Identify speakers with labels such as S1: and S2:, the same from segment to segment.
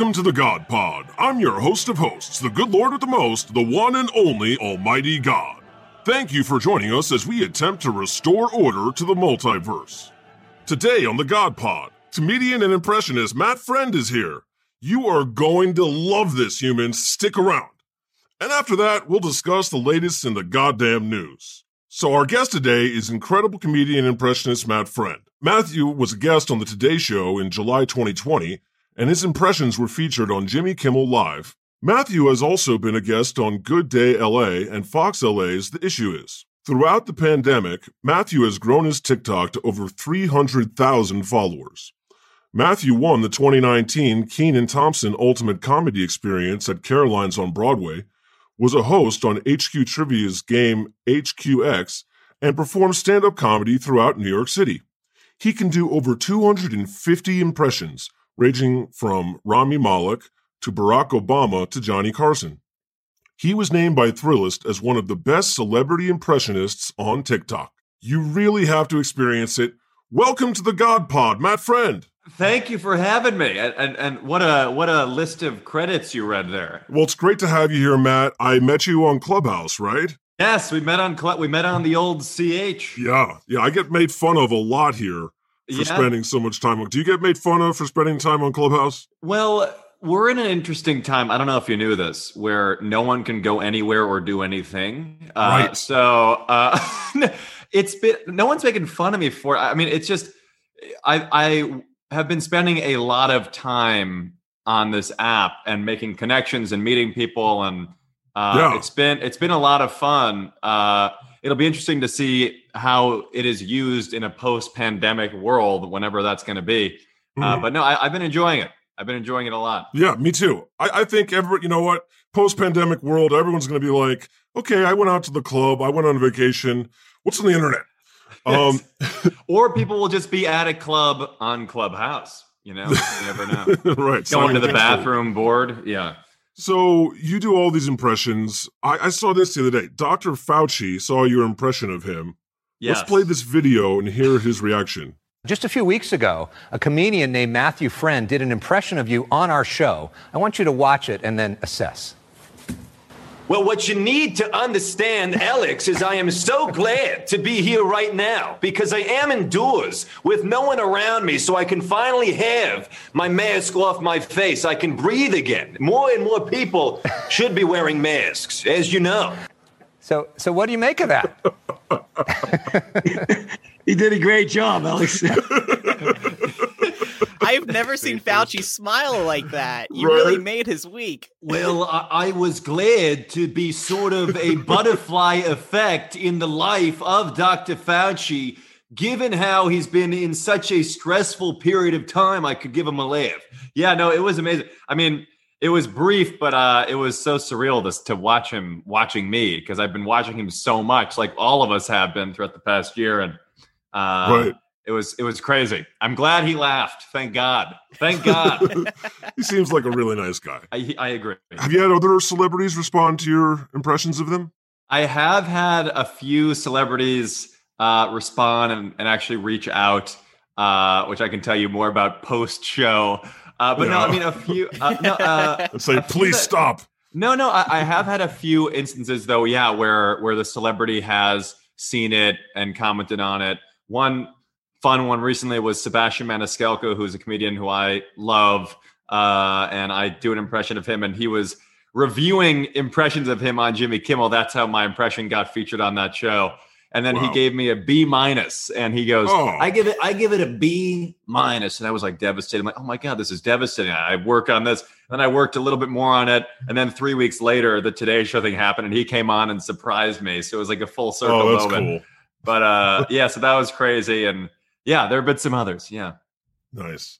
S1: Welcome to the God Pod. I'm your host of hosts, the good Lord with the most, the one and only Almighty God. Thank you for joining us as we attempt to restore order to the multiverse. Today on the God Pod, comedian and impressionist Matt Friend is here. You are going to love this, humans. Stick around. And after that, we'll discuss the latest in the goddamn news. So our guest today is incredible comedian and impressionist Matt Friend. Matthew was a guest on the Today Show in July 2020 and his impressions were featured on Jimmy Kimmel Live. Matthew has also been a guest on Good Day LA and Fox LA's The Issue Is. Throughout the pandemic, Matthew has grown his TikTok to over 300,000 followers. Matthew won the 2019 Kenan Thompson Ultimate Comedy Experience at Carolines on Broadway, was a host on HQ Trivia's game HQX, and performed stand up comedy throughout New York City. He can do over 250 impressions, ranging from Rami Malek to Barack Obama to Johnny Carson. He was named by Thrillist as one of the best celebrity impressionists on TikTok. You really have to experience it. Welcome to the God Pod, Matt Friend.
S2: Thank you for having me. And, and and what a what a list of credits you read there.
S1: Well, it's great to have you here, Matt. I met you on Clubhouse, right?
S2: Yes, we met on Cl- we met on the old CH.
S1: Yeah, yeah. I get made fun of a lot here for
S2: Yeah.
S1: spending so much time on. Do you get made fun of for spending time on Clubhouse?
S2: Well, we're in an interesting time. I don't know if you knew this, where no one can go anywhere or do anything. Uh,
S1: Right.
S2: So uh, it's been no one's making fun of me for. I mean, it's just I I have been spending a lot of time on this app and making connections and meeting people and uh,
S1: Yeah.
S2: it's been it's been a lot of fun. Uh, it'll be interesting to see how it is used in a post-pandemic world, whenever that's going to be. Uh,
S1: Mhm.
S2: but no, I, I've been enjoying it. I've been enjoying it a lot.
S1: Yeah, me too. I, I think every, you know what, post pandemic world, everyone's going to be like, okay, I went out to the club, I went on vacation. What's on the internet? Um,
S2: Or people will just be at a club on Clubhouse. You know, you never know.
S1: right.
S2: Going to the bathroom bored. Yeah.
S1: So you do all these impressions. I, I saw this the other day. Dr. Fauci saw your impression of him.
S2: Yes.
S1: Let's play this video and hear his reaction.
S3: Just a few weeks ago, a comedian named Matthew Friend did an impression of you on our show. I want you to watch it and then assess.
S4: Well, what you need to understand, Alex, is I am so glad to be here right now because I am indoors with no one around me, so I can finally have my mask off my face. I can breathe again. More and more people should be wearing masks, as you know.
S3: So, so what do you make of that?
S5: He did a great job, Alex.
S6: I've never seen Fauci smile like that. You
S1: Right.
S6: really made his week.
S4: Well, I, I was glad to be sort of a butterfly effect in the life of Dr. Fauci. Given how he's been in such a stressful period of time, I could give him a laugh.
S2: Yeah. No, it was amazing. I mean, it was brief, but uh, it was so surreal to, to watch him watching me because I've been watching him so much, like all of us have been throughout the past year, and uh,
S1: Right.
S2: it was it was crazy. I'm glad he laughed. Thank God. Thank God.
S1: He seems like a really nice guy.
S2: I, I agree.
S1: Have you had other celebrities respond to your impressions of them?
S2: I have had a few celebrities uh, respond and, and actually reach out, uh, which I can tell you more about post show. Uh, but no,
S1: Yeah.
S2: I mean a few. Uh, no, uh,
S1: say, please
S2: that-
S1: stop.
S2: No, no, I, I have had a few instances though. Yeah, where where the celebrity has seen it and commented on it. One fun one recently was Sebastian Maniscalco, who's a comedian who I love, uh, and I do an impression of him, and he was reviewing impressions of him on Jimmy Kimmel. That's how my impression got featured on that show. And then
S1: Wow.
S2: he gave me a B minus, and he goes,
S1: Oh.
S2: "I give it, I give it a B minus." And I was like devastated. I'm like, "Oh my god, this is devastating." I work on this, and then I worked a little bit more on it, and then three weeks later, the Today Show thing happened, and he came on and surprised me. So it was like a full circle
S1: Oh,
S2: moment.
S1: cool.
S2: But uh, yeah, so that was crazy, and yeah, there have been some others. Yeah.
S1: Nice.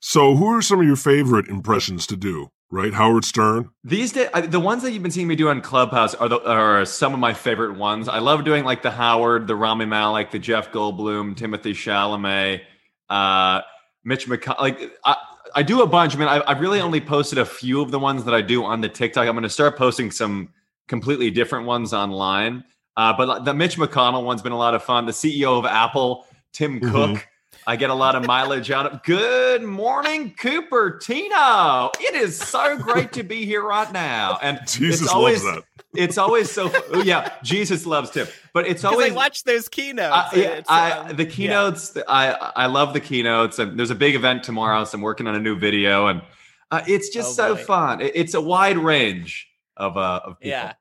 S1: So, who are some of your favorite impressions to do? Right, Howard Stern.
S2: These days, the ones that you've been seeing me do on Clubhouse are the, are some of my favorite ones. I love doing like the Howard, the Rami Malek, the Jeff Goldblum, Timothée Chalamet, uh, Mitch McConnell. Like I, I do a bunch. I mean, I, I've really only posted a few of the ones that I do on the TikTok. I'm going to start posting some completely different ones online. Uh, but the Mitch McConnell one's been a lot of fun. The CEO of Apple, Tim
S1: Mhm.
S2: Cook. I get a lot of mileage out of. Good morning, Cupertino. It is so great to be here right now. And
S1: Jesus
S2: it's always,
S1: loves that.
S2: It's always so. oh, yeah, Jesus loves Tim. But it's always
S6: I watch those keynotes.
S2: I, yeah, I,
S6: um,
S2: the
S6: yeah.
S2: keynotes. I I love the keynotes, and there's a big event tomorrow, so I'm working on a new video, and uh, it's just
S6: Oh,
S2: so
S6: boy.
S2: fun. It- it's a wide range of uh of people.
S6: Yeah.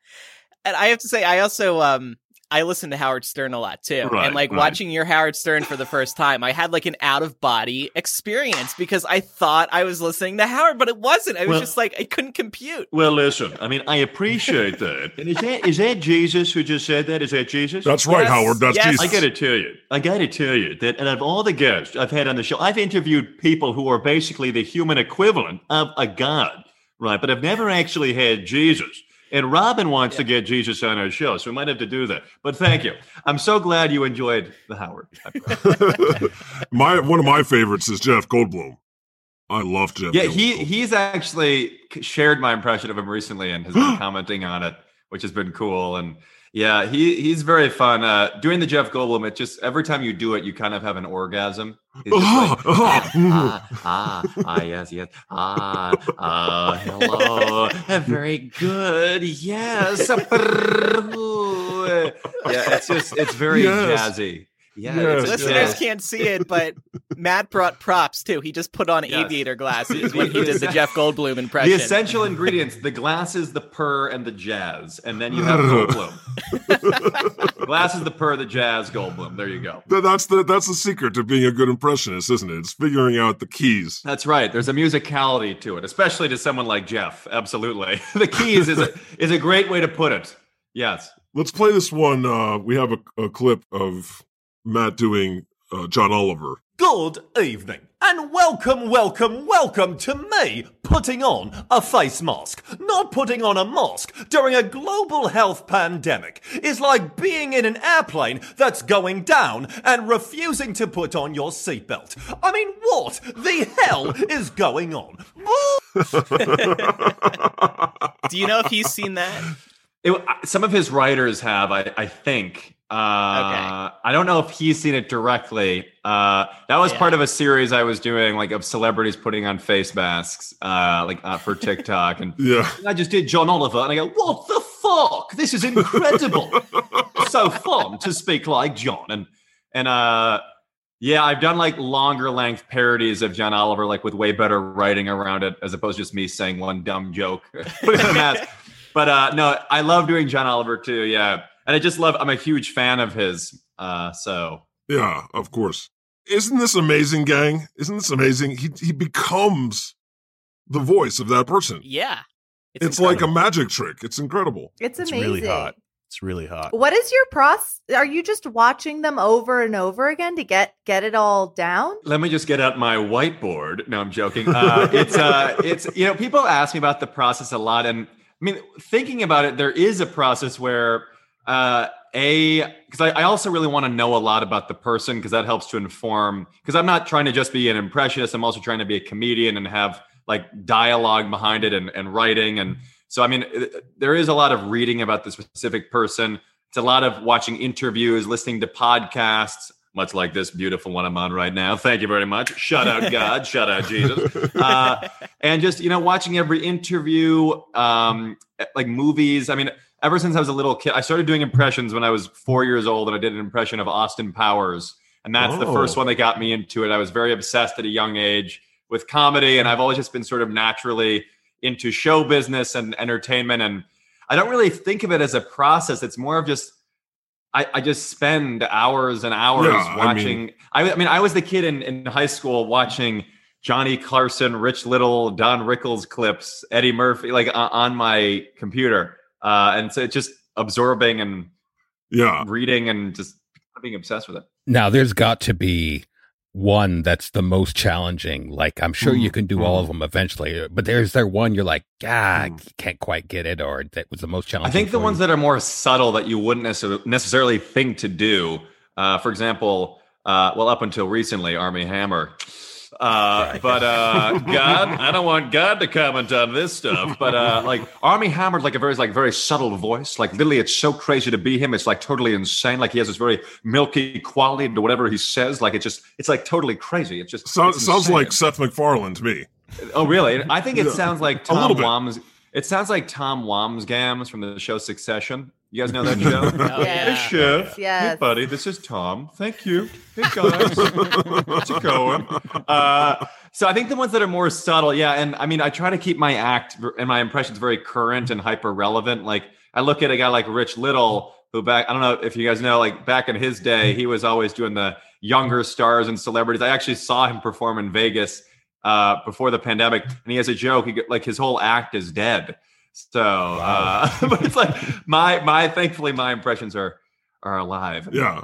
S6: And I have to say, I also um I listen to Howard Stern a lot too.
S1: Right,
S6: and like
S1: right.
S6: watching your Howard Stern for the first time, I had like an out of body experience because I thought I was listening to Howard, but it wasn't. I was
S2: Well-
S6: just like I couldn't compute.
S2: Well, listen. I mean, I appreciate that. And is that is that Jesus who just said that? Is that Jesus?
S1: That's right,
S6: Yes,
S1: Howard. That's
S6: yes.
S1: Jesus.
S2: I got to tell you, I got to tell you that, and of all the guests I've had on the show, I've interviewed people who are basically the human equivalent of a god, right? But I've never actually had Jesus. And Robin wants to get Jesus on our show, so we might have to do that. But thank you. I'm so glad you enjoyed the Howard.
S1: my one of my favorites is Jeff Goldblum. I love Jeff.
S2: yeah, he he's actually shared my impression of him recently and has been commenting on it, which has been cool. And yeah, he he's very fun. Uh, doing the Jeff Goldblum, it just every time you do it, you kind of have an orgasm. He's like,
S1: Ah, ah.
S2: ah, ah, ah, yes, yes. Ah, ah, hello. Very good. Yes. yeah, it's just, it's very
S1: Yes.
S2: jazzy. Yeah.
S1: Yes,
S2: it's
S6: Listeners
S2: jazz.
S6: can't see it, but Matt brought props too. He just put on
S2: Yes.
S6: aviator glasses when he did the Jeff Goldblum impression.
S2: The essential ingredients: the glasses, the purr, and the jazz, and then you have Goldblum. glasses, the purr, the jazz, Goldblum. There you go.
S1: That's the that's the secret to being a good impressionist, isn't it? It's figuring out the keys.
S2: That's right. There's a musicality to it, especially to someone like Jeff. Absolutely, the keys is a, is a great way to put it. Yes.
S1: Let's play this one. Uh, we have a, a clip of Matt doing uh, John Oliver.
S4: Good evening, and welcome, welcome, welcome to me putting on a face mask. Not putting on a mask during a global health pandemic is like being in an airplane that's going down and refusing to put on your seatbelt. I mean, what the hell is going on?
S6: Do you know if he's seen that?
S2: It, some of his writers have, I, I think. Uh, I don't know if he's seen it directly. Uh, that was
S6: Yeah.
S2: part of a series I was doing, like of celebrities putting on face masks, uh, like uh, for TikTok, and
S1: Yeah.
S2: I just did John Oliver, and I go, "What the fuck? This is incredible! so fun to speak like John." And and uh, yeah, I've done like longer length parodies of John Oliver, like with way better writing around it, as opposed to just me saying one dumb joke. Putting on a mask. But uh, no, I love doing John Oliver too. Yeah, and I just love. I'm a huge fan of his. Uh, so
S1: Yeah, of course. Isn't this amazing, gang? Isn't this amazing? He he becomes the voice of that person.
S6: Yeah.
S1: It's, like a magic trick. It's incredible.
S7: It's amazing.
S8: It's
S7: amazing.
S8: really hot. It's really hot.
S7: What is your process? Are you just watching them over and over again to get get it all down?
S2: Let me just get out my whiteboard. No, I'm joking. Uh, it's uh, it's you know, people ask me about the process a lot, and I mean, thinking about it, there is a process where uh, a because I, I also really want to know a lot about the person because that helps to inform. Because I'm not trying to just be an impressionist. I'm also trying to be a comedian and have like dialogue behind it and, and writing and so I mean, it- there is a lot of reading about the specific person. It's a lot of watching interviews, listening to podcasts, much like this beautiful one I'm on right now. Thank you very much. Shout out God, shout out Jesus. Uh, and just, you know, watching every interview, um, like movies. I mean, ever since I was a little kid, I started doing impressions when I was four years old, and I did an impression of Austin Powers. And that's the
S1: Oh.
S2: first one that got me into it. I was very obsessed at a young age with comedy, and I've always just been sort of naturally into show business and entertainment. And I don't really think of it as a process. It's more of just I, I just spend hours and hours
S1: Yeah, I
S2: watching.
S1: mean-
S2: I, I mean, I was the kid in, in high school watching Johnny Carson, Rich Little, Don Rickles clips, Eddie Murphy, like on, on my computer, uh, and so it's just absorbing and
S1: Yeah.
S2: reading and just being obsessed with it.
S8: Now, there's got to be one that's the most challenging. Like, I'm sure you
S1: Mm,
S8: can do all
S1: mm.
S8: of them eventually, but there's there one you're like, God,
S1: Mm.
S8: can't quite get it, or that was the most challenging.
S2: I think the ones
S8: you?
S2: that are more subtle that you wouldn't necessarily necessarily think to do. Uh, for example, uh, well, up until recently, Armie Hammer. Uh, but uh, God, I don't want God to comment on this stuff. But uh, like Armie Hammer's like a very like very subtle voice. Like literally, it's so crazy to be him. It's like totally insane. Like he has this very milky quality to whatever he says. Like it's just it's like totally crazy. It just
S1: Sounds
S2: it's
S1: sounds like Seth MacFarlane to me.
S2: Oh, really? I think it
S1: Yeah.
S2: sounds like Tom
S1: bit.
S2: Wams. It sounds like Tom Wambsgans from the show Succession. You guys know that show?
S6: Oh, yeah.
S2: Hey, Chef.
S7: Yes.
S2: Hey, buddy. This is Tom. Thank you. Hey, guys. How's it going? Uh, so I think the ones that are more subtle, yeah. And I mean, I try to keep my act and my impressions very current and hyper relevant. Like I look at a guy like Rich Little, who back, I don't know if you guys know, like back in his day, he was always doing the younger stars and celebrities. I actually saw him perform in Vegas uh, before the pandemic, and he has a joke. He get- like his whole act is dead. So, uh, but it's like my my thankfully my impressions are are alive.
S1: Yeah.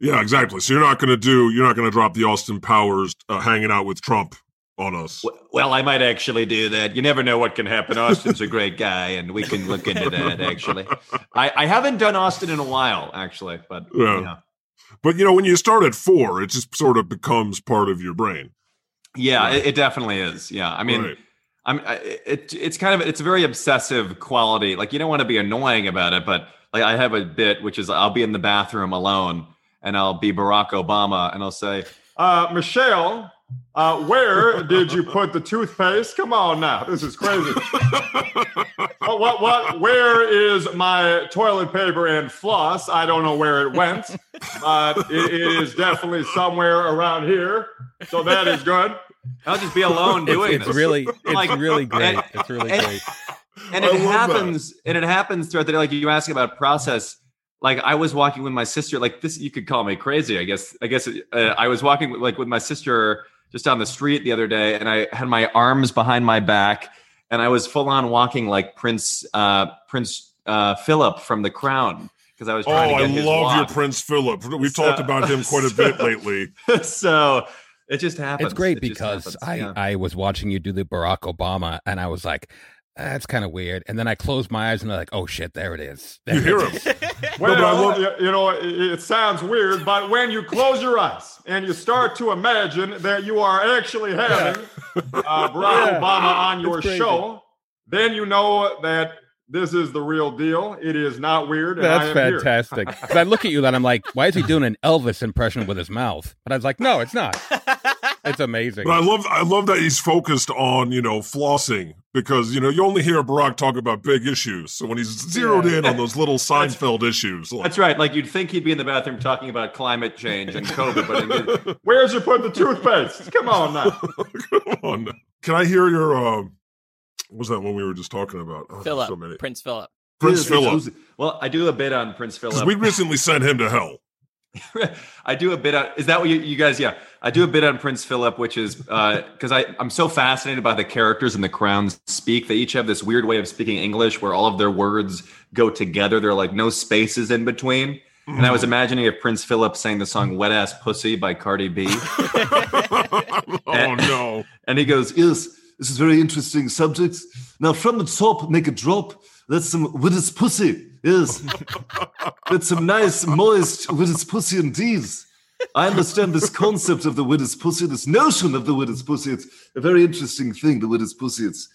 S1: Yeah, exactly. So you're not going to do, you're not going to drop the Austin Powers uh, hanging out with Trump on us.
S2: Well, I might actually do that. You never know what can happen. Austin's a great guy, and we can look into that. Actually, I, I haven't done Austin in a while, actually, but
S1: Yeah.
S2: yeah,
S1: But you know, when you start at four, it just sort of becomes part of your brain.
S2: yeah,
S1: Right.
S2: it, it definitely is. Yeah, I mean,
S1: Right.
S2: I'm I- it, it's kind of it's a very obsessive quality. Like you don't want to be annoying about it, but like I have a bit which is I'll be in the bathroom alone and I'll be Barack Obama and I'll say, uh, Michelle, uh, where did you put the toothpaste? Come on now, this is crazy. what, what what where is my toilet paper and floss? I don't know where it went, but it- it is definitely somewhere around here. So that is good. I'll just be alone doing
S8: it's
S2: this.
S8: really, it's
S2: Like-
S8: really great.
S2: and-
S8: it's really
S2: and-
S8: great.
S2: and it
S1: love that.
S2: happens and it happens throughout the day like you ask about process like i was walking with my sister like this you could call me crazy i guess i guess uh, i was walking with, like with my sister just down the street the other day and i had my arms behind my back and i was full on walking like prince uh prince uh philip from the crown because i was
S1: Oh,
S2: trying to
S1: I
S2: get his
S1: love your. Prince Philip. We've
S2: So-
S1: talked about him quite a bit lately.
S2: so it just happens
S8: It's great
S2: It
S8: because. I,
S2: Yeah.
S8: I was watching you do the Barack Obama and I was like, that's kind of weird. And then I closed my eyes and I'm like, oh shit, there it is.
S1: You hear
S8: it
S1: him.
S8: is.
S1: No, but I love-
S4: you, you know, it, it sounds weird, but when you close your eyes and you start to imagine that you are actually having uh, Barack
S8: Yeah.
S4: Obama on your show, then you know that this is the real deal. It is not weird. and I
S8: That's
S4: am
S8: fantastic. Because I look at you and I'm like, why is he doing an Elvis impression with his mouth? But I was like, no, it's not. It's amazing.
S1: But I love I love that he's focused on, you know, flossing because, you know, you only hear Barack talk about big issues. So when he's zeroed in on those little Seinfeld issues, like,
S2: that's right like you'd think he'd be in the bathroom talking about climate change and covid but
S4: Where's you put the toothpaste? Come on now.
S1: come on. Now. Can I hear your uh what was that one we were just talking about? Oh,
S6: Philip,
S1: so many.
S6: Prince Philip.
S1: Prince Philip.
S2: Well, I do a bit on Prince
S1: Because
S2: Philip.
S1: we recently sent him to hell.
S2: I do a bit on. Is that what you, you guys? Yeah, I do a bit on Prince Philip, which is uh, because I I'm so fascinated by the characters in the Crown speak. They each have this weird way of speaking English, where all of their words go together. There are like no spaces in between. And I was mm. imagining if Prince Philip sang the song "Wet Ass Pussy" by Cardi B,
S1: oh no.
S2: and he goes,
S9: Yes, this is very interesting subject. Now, from the top, make a drop. That's some with his pussy. Yes, that's some nice, moist with his pussy indeed. I understand this concept of the widow's pussy, this notion of the widow's pussy. It's a very interesting thing, the widow's pussy. It's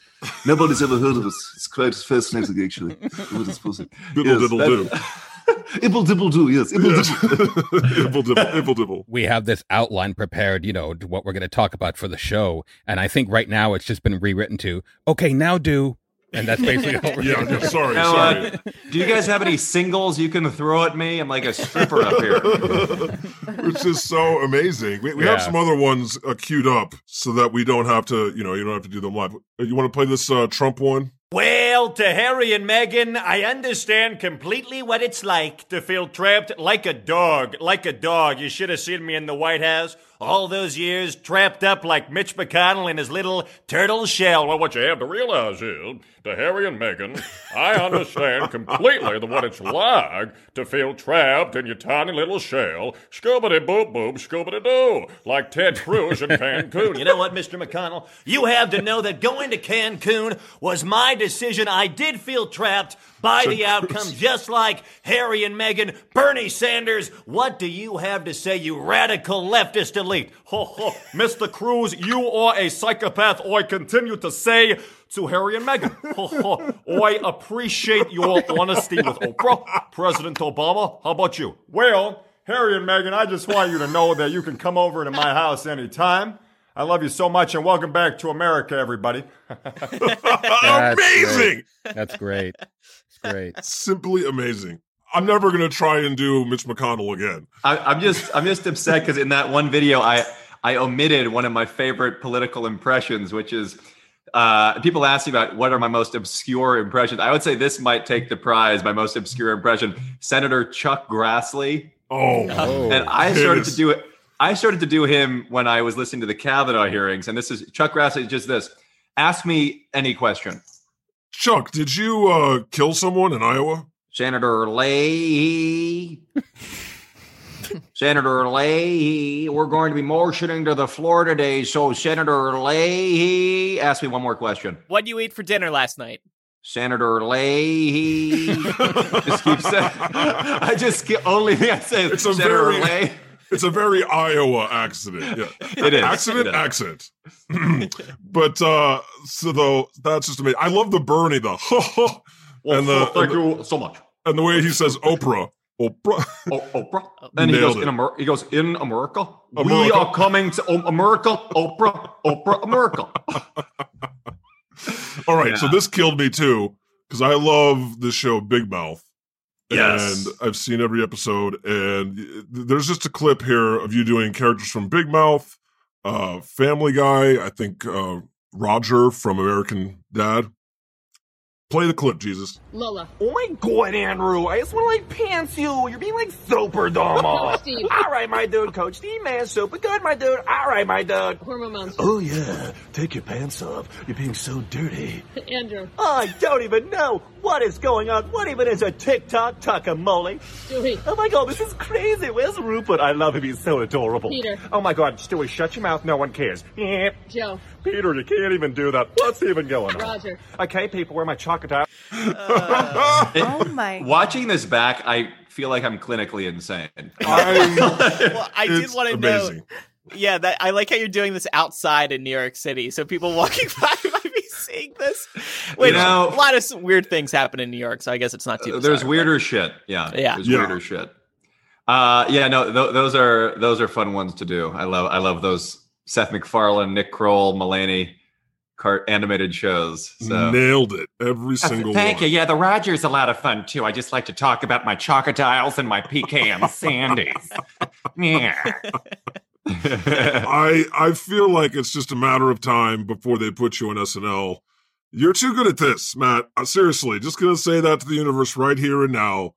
S9: nobody's ever heard of it. It's quite fascinating, actually. The widow's pussy.
S1: Diddle diddle do.
S9: Ibble dibble do, yes. Ibble dibble.
S1: Dibble, ibble dibble.
S8: we have this outline prepared, you know, to what we're going to talk about for the show. And I think right now it's just been rewritten to, okay, now do. And that's basically what we're
S1: Yeah,
S8: going
S1: yeah, sorry,
S2: Now,
S1: sorry.
S2: uh, "Do you guys have any singles you can throw at me? I'm like a stripper up here."
S1: Which is so amazing. We, we have some other ones uh, queued up so that we don't have to, you know, you don't have to do them live. Uh, You want to play this uh, Trump one?
S10: Well, to Harry and Meghan, I understand completely what it's like to feel trapped like a dog. Like a dog. You should have seen me in the White House. All those years trapped up like Mitch McConnell in his little turtle shell.
S1: Well, what you have to realize is, to Harry and Meghan, I understand completely the what it's like to feel trapped in your tiny little shell. Scoobity boop boop, scoobity doo, like Ted Cruz in Cancun.
S10: You know what, Mr. McConnell? You have to know that going to Cancun was my decision. I did feel trapped by the outcome, just like Harry and Meghan. Bernie Sanders, what do you have to say, you radical leftist elite?
S1: Ho, ho, Mr. Cruz, you are a psychopath. I continue to say to Harry and Meghan. Ho, ho, I appreciate your honesty with Oprah. President Obama, how about you?
S11: Well, Harry and Meghan, I just want you to know that you can come over to my house anytime. I love you so much and welcome back to America, everybody.
S8: That's
S1: amazing.
S8: great. That's great. It's great.
S1: Simply amazing. I'm never going to try and do Mitch McConnell again.
S2: I, I'm just I'm just upset because in that one video I I omitted one of my favorite political impressions, which is uh, people ask me about what are my most obscure impressions. I would say this might take the prize. My most obscure impression: Senator Chuck Grassley.
S1: Oh,
S2: and I started to do it. I started to do him when I was listening to the Kavanaugh hearings, and this is Chuck Grassley. is Just this: ask me any question.
S1: Chuck, did you uh, kill someone in Iowa?
S2: Senator Leahy. Senator Leahy, we're going to be motioning to the floor today. So, Senator Leahy, ask me one more question.
S6: What would you eat for dinner last night?
S2: Senator Leahy. just keep saying. I just only thing I say is
S1: It's a
S2: Senator
S1: very-
S2: Leahy.
S1: It's a very Iowa accident. Yeah.
S2: It is.
S1: Accident,
S2: It is.
S1: accent. but uh so though that's just amazing. I love the Bernie though. and the
S2: thank
S1: and the,
S2: you so much.
S1: and the way he says Oprah. Oprah.
S2: Oh, Oprah. And he goes
S1: it.
S2: in Amer- He goes in America. We are coming to um, America. Oprah. Oprah. America.
S1: All right, so this killed me too because I love the show Big Mouth.
S2: Yes.
S1: And I've seen every episode, and there's just a clip here of you doing characters from Big Mouth, uh, Family Guy, I think uh, Roger from American Dad. Play the clip, Jesus.
S12: Lola.
S13: Oh my god, Andrew. I just want to like pants you. You're being like super dumb.
S12: Coach Steve.
S13: All right, my dude. Coach Steve, man, super good, my dude. All right, my dude.
S12: Hormone monster.
S13: Oh yeah, take your pants off. You're being so dirty.
S12: Andrew.
S13: I don't even know what is going on. What even is a TikTok takamole?
S12: Stewie.
S13: Oh my god, this is crazy. Where's Rupert? I love him. He's so adorable.
S12: Peter.
S13: Oh my god, Stewie, shut your mouth. No one cares. Yeah.
S12: Joe.
S13: Peter, you can't even do that. What's even going on?
S12: Roger.
S13: Okay, people, where my chocolate out?
S7: Oh my.
S2: Watching this back, I feel like I'm clinically insane.
S6: Well, I did want to know. Yeah, that I like how you're doing this outside in New York City, so people walking by might be seeing this. Wait,
S2: know-
S6: a lot of weird things happen in New York, so I guess it's not too.
S2: Uh, There's
S6: bizarre,
S2: weirder shit. Yeah.
S6: Yeah.
S2: There's
S1: Yeah.
S2: weirder shit. Uh, yeah, no, th- those are those are fun ones to do. I love I love those Seth MacFarlane, Nick Kroll, Mulaney cart animated shows. So
S1: Nailed it. Every single
S10: Thank
S1: one.
S10: you. Yeah, the Roger's a lot of fun too. I just like to talk about my chocodiles and my pecan sandies. Yeah.
S1: I I feel like it's just a matter of time before they put you on SNL. You're too good at this, Matt. Uh, seriously, just gonna say that to the universe right here and now.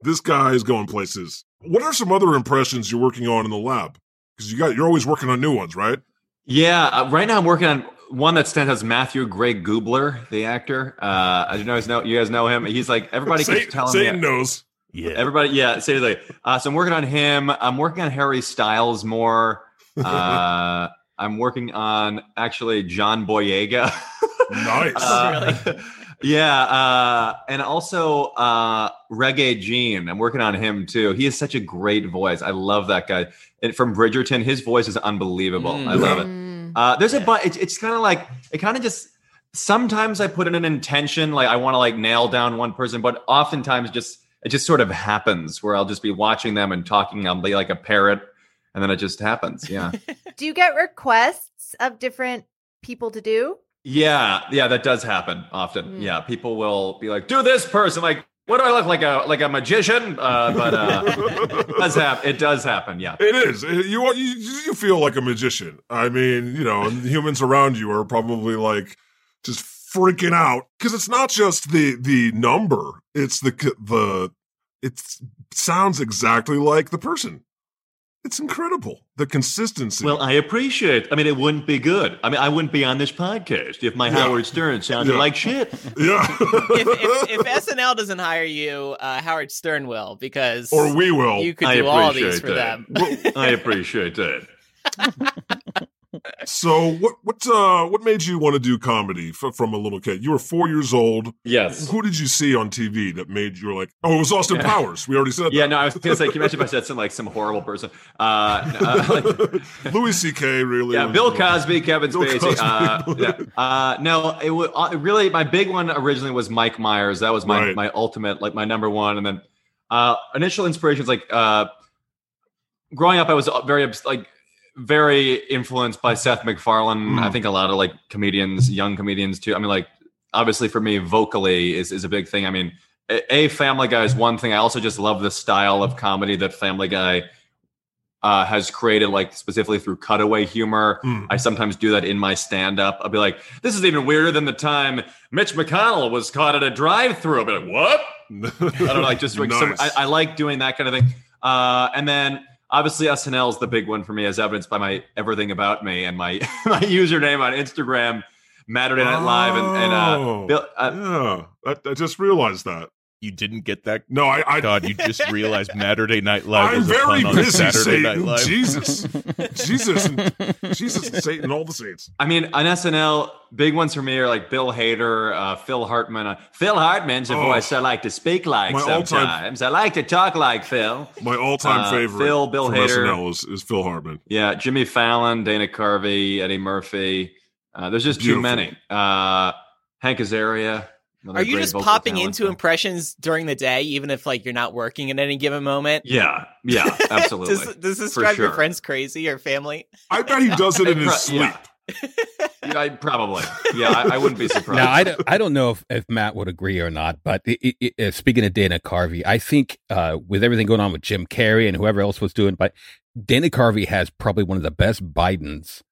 S1: This guy is going places. What are some other impressions you're working on in the lab? Because you got you're always working on new ones, right?
S2: Yeah, uh, right now I'm working on one that stands as Matthew Gray Gubler, the actor. Uh, I don't know, you guys know you guys know him. He's like everybody
S1: Satan,
S2: keeps telling
S1: Satan
S2: me.
S1: knows.
S2: Yeah, everybody. Yeah, seriously. Uh, so I'm working on him. I'm working on Harry Styles more. Uh, I'm working on actually John Boyega.
S1: Nice.
S2: Uh, yeah, uh, and also uh, Regé-Jean. I'm working on him too. He has such a great voice. I love that guy. And from Bridgerton, his voice is unbelievable. I love it. Uh, there's a but. It's, it's kind of like it kind of just. Sometimes I put in an intention, like I want to like nail down one person, but oftentimes just it just sort of happens where I'll just be watching them and talking. I'll be like a parrot, and then it just happens. Yeah.
S7: Do you get requests of different people to do?
S2: Yeah, yeah, that does happen often. Yeah, people will be like, "Do this person." Like, what do I look like a like a magician? Uh, but uh, it does happen. It does happen. Yeah.
S1: It is. You, you you feel like a magician. I mean, you know, and humans around you are probably like just freaking out because it's not just the the number; it's the the it sounds exactly like the person. It's incredible the consistency.
S4: Well, I appreciate. I mean, it wouldn't be good. I mean, I wouldn't be on this podcast if my
S1: Yeah.
S4: Howard Stern sounded
S1: Yeah.
S4: like shit.
S1: Yeah.
S6: if, if, if SNL doesn't hire you, uh, Howard Stern will because
S1: Or we will.
S6: You could
S4: I
S6: do all these for
S4: that.
S6: them.
S4: I appreciate that.
S1: so what what uh what made you want to do comedy f- from a little kid? You were four years old.
S2: Yes.
S1: Who did you see on TV that made you like? Oh, it was Austin
S2: Yeah.
S1: Powers. We already said that.
S2: Yeah,
S1: that.
S2: no, I was gonna say, can you imagine if I said some like some horrible person? Uh, uh, like,
S1: Louis C.K. Really?
S2: yeah, Bill Cosby, Kevin
S1: Bill
S2: Spacey.
S1: Cosby.
S2: Uh, yeah. uh, no, it was uh, really my big one originally was Mike Myers. That was my
S1: Right.
S2: my ultimate, like my number one. And then uh, initial inspirations, like uh, growing up, I was very like very influenced by Seth MacFarlane. I think a lot of like comedians, young comedians too. I mean, like obviously for me, vocally is is a big thing. I mean, a, Family Guy is one thing. I also just love the style of comedy that Family Guy uh, has created, like specifically through cutaway humor.
S1: Hmm.
S2: I sometimes do that in my stand up. I'll be like, this is even weirder than the time Mitch McConnell was caught at a drive through. I'll be like, what? I don't know, like just like some, I, I like doing that kind of thing. Uh, and then obviously SNL is the big one for me, as evidenced by my everything about me and my my username on Instagram, Saturday Night Live, and, and uh,
S1: Oh,
S2: Bill, uh,
S1: yeah, I, I just realized that.
S12: You didn't get that?
S1: No, I. I
S12: God, you just realized Saturday Night Live
S1: I'm
S12: was a
S1: very
S12: pun on
S1: busy,
S12: Saturday Night
S1: Satan.
S12: Live.
S1: Jesus, Jesus, and, Jesus, and Satan, all the saints.
S2: I mean, on SNL, big ones for me are like Bill Hader, uh, Phil Hartman. Uh, Phil Hartman's a
S1: Oh.
S2: voice I like to speak like
S1: My all-time-
S2: sometimes. I like to talk like Phil.
S1: My all-time
S2: Uh,
S1: favorite
S2: Phil, Bill
S1: from
S2: Hader.
S1: SNL is, is Phil Hartman.
S2: Yeah, Jimmy Fallon, Dana Carvey, Eddie Murphy. Uh, there's just too many. Uh, Hank Azaria. Another
S6: Are you just popping
S2: talent.
S6: into impressions during the day, even if like you're not working at any given moment?
S2: Yeah, yeah, absolutely.
S6: does, does this
S2: For
S6: drive your friends crazy or family?
S1: I bet he does it in his sleep.
S2: yeah. Yeah, I, probably. Yeah, I, I wouldn't be surprised.
S8: Now, I don't, I don't know if, if Matt would agree or not, but it, it, it, speaking of Dana Carvey, I think uh, with everything going on with Jim Carrey and whoever else was doing, but Dana Carvey has probably one of the best Bidens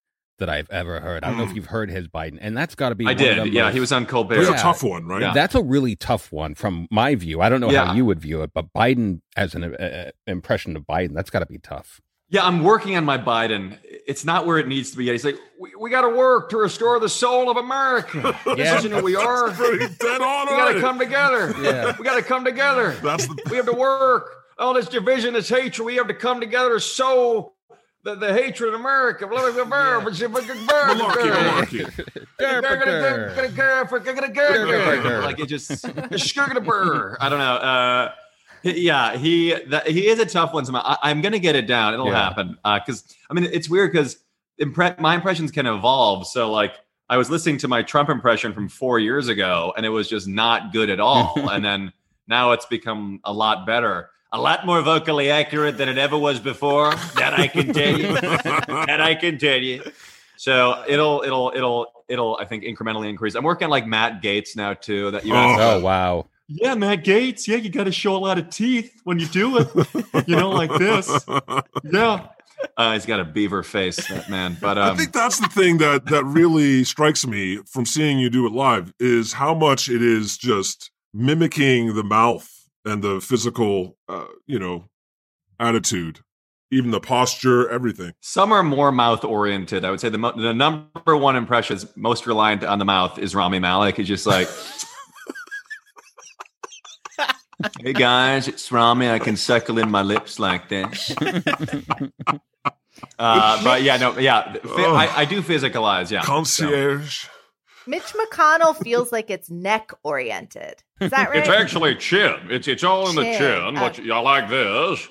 S8: that I've ever heard. I don't know if you've heard his Biden, and that's got to be.
S2: I
S8: one
S2: did.
S8: Of
S2: Yeah,
S8: most-
S2: he was on Colbert.
S1: That's
S8: Yeah.
S1: a tough one, right?
S2: Yeah.
S8: That's a really tough one from my view. I don't know
S2: Yeah.
S8: how you would view it, but Biden as an uh, impression of Biden, that's got to be tough.
S2: Yeah, I'm working on my Biden. It's not where it needs to be yet. He's like, we, we got to work to restore the soul of America.
S8: Yeah.
S2: This isn't who we are.
S1: Dead on
S2: We got to come together.
S8: Yeah.
S2: We got to come together.
S1: That's the
S2: We have to work. All this division, this hatred. We have to come together to sow the, the hatred in America. Blah, blah, blah, blah, blah, blah, blah, blah,
S1: malarkey,
S2: blah.
S8: malarkey.
S2: like it just I don't know. Uh, yeah, he that, he is a tough one. Somehow. I, I'm gonna get it down. It'll
S8: Yeah.
S2: happen. Because I mean, it's weird because impre- my impressions can evolve. So like. I was listening to my Trump impression from four years ago, and it was just not good at all. and then now it's become a lot better, a lot more vocally accurate than it ever was before. That I can tell you. that I can tell you. So it'll it'll it'll it'll I think incrementally increase. I'm working on like Matt Gaetz now too. That you asked
S1: Oh.
S8: Oh wow!
S2: yeah, Matt Gaetz. Yeah, you got to show a lot of teeth when you do it. You know, like this. Yeah. Uh, he's got a beaver face, that man. But um,
S1: I think that's the thing that that really strikes me from seeing you do it live is how much it is just mimicking the mouth and the physical, uh, you know, attitude, even the posture, everything.
S2: some are more mouth oriented. I would say the mo- the number one impression is most reliant on the mouth is Rami Malek. He's just like. Hey guys, it's Rami. I can suckle in my lips like this. Uh, but yeah, no, yeah,
S1: Oh.
S2: I, I do physicalize. Yeah, So-
S1: Concierge.
S7: Mitch McConnell feels like it's neck oriented. Is that right?
S14: It's actually chin. It's it's all in the
S7: Chin.
S14: chin. What you, oh. I like this,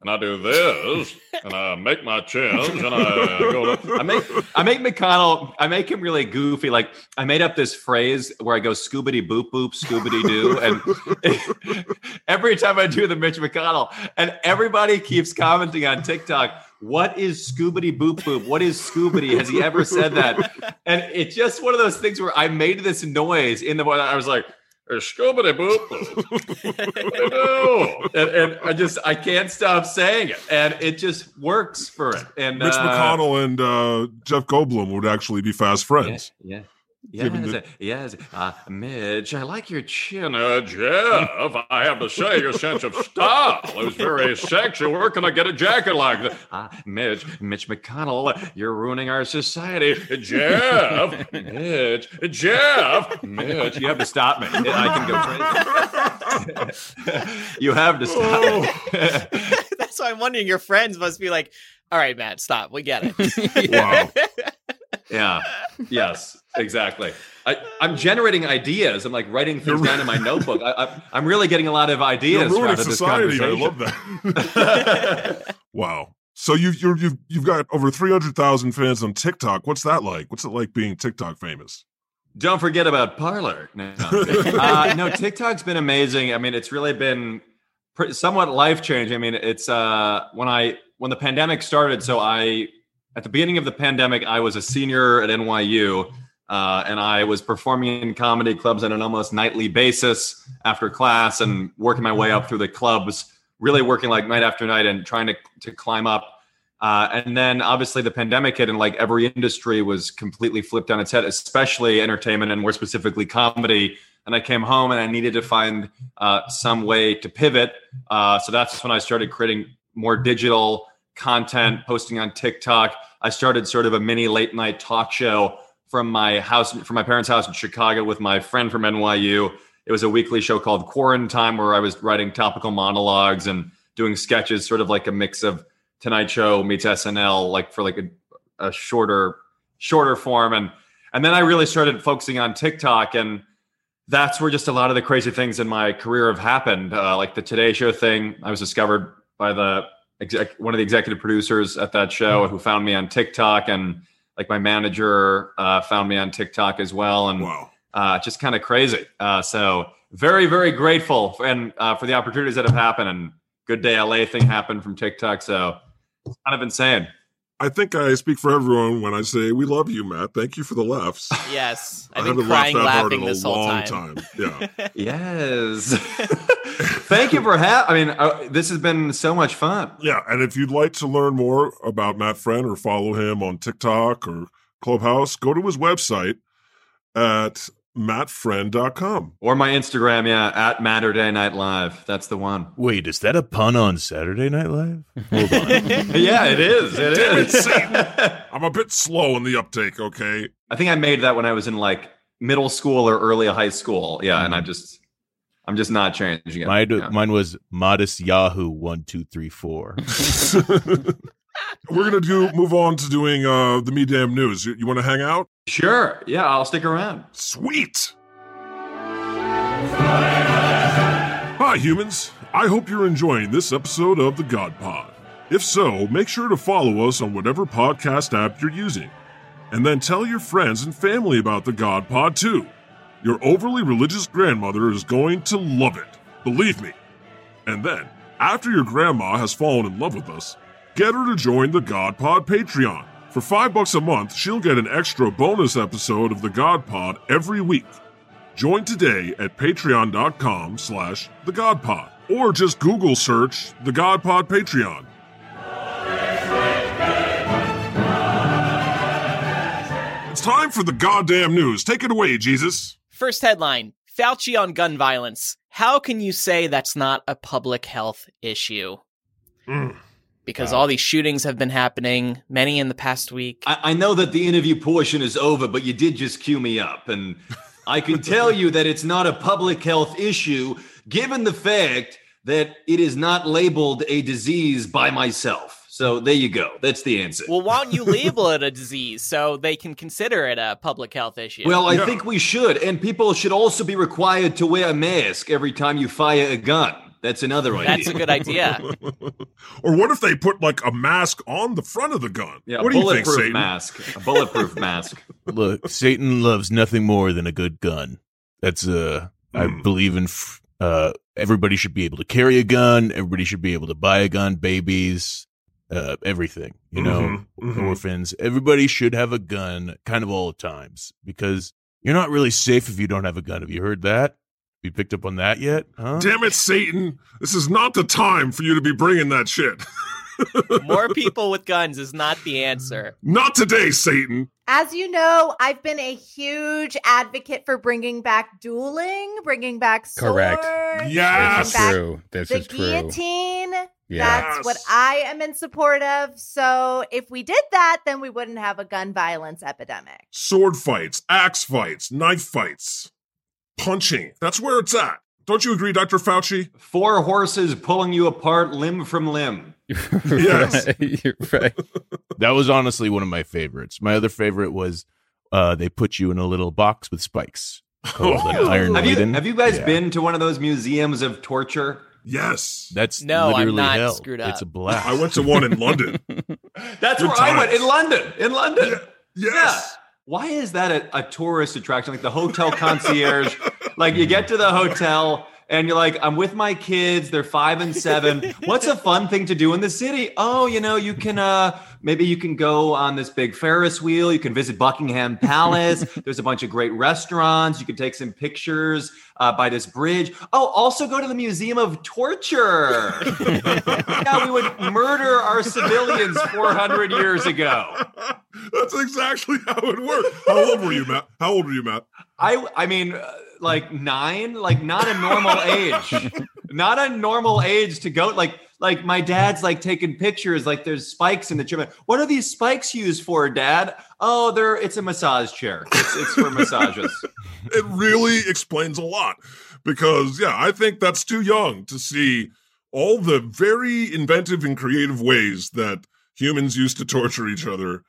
S14: and I do this, and I make my chins, and I go. To,
S2: I make I make McConnell. I make him really goofy. Like I made up this phrase where I go scoobity boop boop scoobity doo, and every time I do the Mitch McConnell, and everybody keeps commenting on TikTok. What is scoobity boop boop? What is scoobity? Has he ever said that? And it's just one of those things where I made this noise in the morning. I was like.
S14: Scoobity boop. boop.
S2: and, and I just I can't stop saying it, and it just works for it. And
S1: Mitch
S2: uh,
S1: McConnell and uh, Jeff Goldblum would actually be fast friends.
S2: Yeah,
S14: Given
S2: Yes,
S14: the-
S2: yes. Uh, Midge, I like your chin.
S14: Uh, Jeff, I have to say, your sense of style is very sexy. Where can I get a jacket like that?
S2: Ah, Midge, Mitch McConnell, you're ruining our society. Jeff, Midge, Jeff, Midge, you have to stop me. I can go crazy. you have to stop. me.
S6: That's why I'm wondering. Your friends must be like, "All right, Matt, stop. We get it."
S2: Wow. Yeah. Yes. Exactly. I, I'm generating ideas. I'm like writing things down in my notebook. I, I, I'm really getting a lot of ideas.
S1: You're ruining
S2: out of this
S1: society. I love that. wow. So you've you're, you've you've got over three hundred thousand fans on TikTok. What's that like? What's it like being TikTok famous?
S2: Don't forget about Parler. No, uh, no, TikTok's been amazing. I mean, it's really been somewhat life changing. I mean, it's uh, when I when the pandemic started. So I at the beginning of the pandemic, I was a senior at NYU, uh, and I was performing in comedy clubs on an almost nightly basis after class, and working my way up through the clubs. Really working like night after night and trying to to climb up. Uh, and then obviously the pandemic hit, and like every industry was completely flipped on its head, especially entertainment and more specifically comedy. And I came home and I needed to find uh, some way to pivot. Uh, so that's when I started creating more digital content, posting on TikTok. I started sort of a mini late night talk show from my house, from my parents' house in Chicago with my friend from NYU. It was a weekly show called Quarantine where I was writing topical monologues and doing sketches, sort of like a mix of Tonight Show meets SNL, like for like a, a shorter, shorter form. And and then I really started focusing on TikTok, and that's where just a lot of the crazy things in my career have happened. Uh, like the Today Show thing, I was discovered by the exec, one of the executive producers at that show who found me on TikTok, and like my manager uh, found me on TikTok as well, and uh, just kind of crazy. Uh, so very, very grateful for, and uh, for the opportunities that have happened. And Good Day LA thing happened from TikTok, so it's kind of insane.
S1: I think I speak for everyone when I say we love you, Matt. Thank you for the laughs.
S6: Yes,
S1: I
S6: I've been
S1: haven't laughed
S6: crying
S1: that hard
S6: laughing
S1: in a
S6: this whole
S1: long
S6: time.
S1: time. Yeah.
S2: yes. Thank you for having. I mean, uh, this has been so much fun.
S1: Yeah, and if you'd like to learn more about Matt Friend or follow him on TikTok or Clubhouse, go to his website at mattfriend.com.
S2: Or my Instagram, yeah, at Matterday Night Live. That's the one.
S12: Wait, is that a pun on Saturday Night Live? Hold on.
S2: yeah, it is. It
S1: Damn it,
S2: is.
S1: Satan. I'm a bit slow in the uptake, okay?
S2: I think I made that when I was in like middle school or early high school. Yeah, and I mm-hmm. just, I'm just not changing it.
S12: Mine,
S2: Yeah.
S12: mine was modest Yahoo one two three four.
S1: We're gonna do move on to doing uh the Me Damn News. You, you want to hang out?
S2: Sure. Yeah, I'll stick around.
S1: Sweet. Hi, humans. I hope you're enjoying this episode of the God Pod. If so, make sure to follow us on whatever podcast app you're using. And then tell your friends and family about the God Pod too. Your overly religious grandmother is going to love it. Believe me. And then, after your grandma has fallen in love with us, get her to join the God Pod Patreon. For five bucks a month, she'll get an extra bonus episode of the God Pod every week. Join today at patreon.com slash the God Pod. Or just Google search the God Pod Patreon. It's time for the goddamn news. Take it away, Jesus.
S6: First headline Fauci on gun violence. How can you say that's not a public health issue?
S1: Mm.
S6: Because all these shootings have been happening, many in the past week.
S4: I, I know that the interview portion is over, but you did just cue me up. And I can tell you that it's not a public health issue, given the fact that it is not labeled a disease by myself. So there you go. That's the answer.
S6: Well, why don't you label it a disease so they can consider it a public health issue?
S4: Well, I think we should. And people should also be required to wear a mask every time you fire a gun. That's another idea.
S6: That's a good idea.
S1: Or what if they put like a mask on the front of the gun?
S2: Yeah,
S1: what
S2: a
S1: do you think,
S2: bulletproof
S1: Satan?
S2: mask. A bulletproof mask.
S12: Look, Satan loves nothing more than a good gun. That's uh, I
S1: Hmm.
S12: believe in. f- Uh, everybody should be able to carry a gun. Everybody should be able to buy a gun. Babies, uh, everything. You know,
S1: Mhm, mhm.
S12: orphans. Everybody should have a gun, kind of all the times, because you're not really safe if you don't have a gun. Have you heard that? You picked up on that yet? Huh?
S1: Damn it, Satan. This is not the time for you to be bringing that shit.
S6: More people with guns is not the answer.
S1: Not today, Satan.
S7: As you know, I've been a huge advocate for bringing back dueling, bringing back swords,
S8: Correct.
S11: Yes.
S8: This is
S7: back
S8: true. This
S7: the
S8: is true.
S7: guillotine.
S8: Yeah.
S7: That's what I am in support of. So if we did that, then we wouldn't have a gun violence epidemic.
S1: Sword fights, axe fights, knife fights, punching. That's where it's at. Don't you agree, Dr. Fauci?
S2: Four horses pulling you apart limb from limb.
S1: Yes.
S8: You're right.
S12: That was honestly one of my favorites. My other favorite was uh, they put you in a little box with spikes called an Iron
S2: Have you,
S12: Maiden.
S2: have you guys
S12: Yeah.
S2: been to one of those museums of torture?
S1: Yes.
S12: That's
S6: No, I'm not
S12: hell.
S6: screwed up.
S12: It's a blast.
S1: I went to one in London.
S2: That's
S1: Good
S2: where I went in London. In London.
S1: Yes.
S2: Why is that a, a tourist attraction? Like the hotel concierge, like you get to the hotel and you're like, I'm with my kids. They're five and seven. What's a fun thing to do in the city? Oh, you know, you can uh maybe you can go on this big Ferris wheel. You can visit Buckingham Palace. There's a bunch of great restaurants. You can take some pictures uh, by this bridge. Oh, also go to the Museum of Torture. yeah, we would murder our civilians 400 years ago.
S1: That's exactly how it worked. How old were you, Matt? How old were you, Matt?
S2: I I mean, uh, like nine, like not a normal age, not a normal age to go. Like like my dad's like taking pictures. Like there's spikes in the gym. What are these spikes used for, Dad? Oh, they're it's a massage chair. It's, it's for massages.
S1: It really explains a lot because, yeah, I think that's too young to see all the very inventive and creative ways that humans used to torture each other.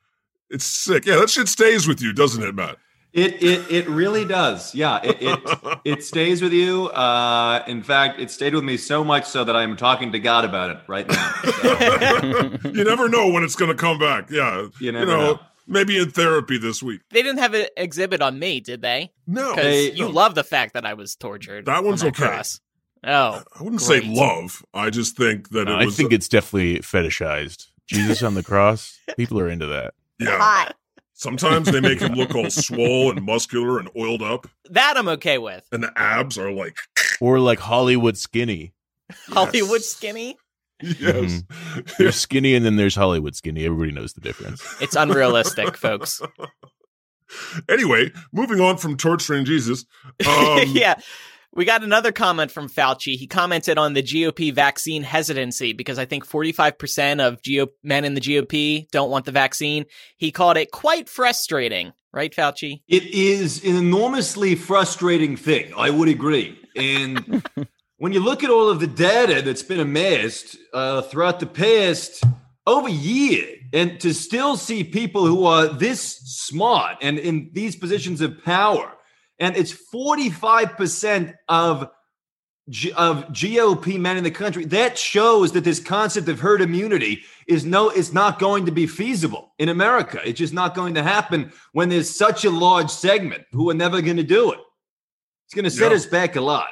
S1: It's sick. Yeah, that shit stays with you, doesn't it, Matt?
S2: It it it really does. Yeah, it it, it stays with you. Uh, in fact, it stayed with me so much so that I'm talking to God about it right now.
S1: you never know when it's going to come back. Yeah.
S2: You never
S1: know,
S2: know.
S1: maybe in therapy this week.
S6: They didn't have an exhibit on me, did they?
S1: No.
S6: Because
S1: They-
S6: you
S1: no.
S6: love the fact that I was tortured.
S1: That
S6: on
S1: one's okay.
S6: cross. Oh,
S1: I wouldn't
S6: great.
S1: say love. I just think that it
S12: I
S1: was.
S12: think it's definitely fetishized. Jesus on the cross. People are into that.
S1: yeah.
S7: Hot.
S1: Sometimes they make him look all swole and muscular and oiled up,
S6: That I'm okay with.
S1: and the abs are like,
S12: Or like Hollywood skinny.
S6: Hollywood skinny.
S1: yes.
S12: Mhm. There's skinny and then there's Hollywood skinny. Everybody knows the difference.
S6: It's unrealistic, folks.
S1: Anyway, moving on from torturing Jesus. Um,
S6: yeah. We got another comment from Fauci. He commented on the GOP vaccine hesitancy because I think 45% of GO- men in the GOP don't want the vaccine. He called it quite frustrating, right, Fauci?
S4: It is an enormously frustrating thing. I would agree. And when you look at all of the data that's been amassed uh, throughout the past over year, and to still see people who are this smart and in these positions of power, and it's 45% of G- of GOP men in the country. That shows that this concept of herd immunity is no, it's not going to be feasible in America. It's just not going to happen when there's such a large segment who are never going to do it. It's going to set
S1: Yeah.
S4: us back a lot.